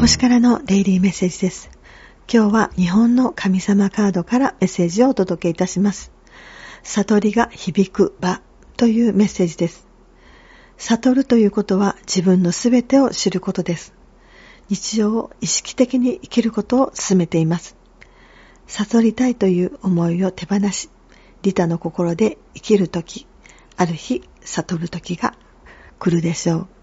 星からのデイリーメッセージです。今日は日本の神様カードからメッセージをお届けいたします。悟りが響く場というメッセージです。悟るということは自分の全てを知ることです。日常を意識的に生きることを進めています。悟りたいという思いを手放し、利他の心で生きるとき、ある日悟るときが来るでしょう。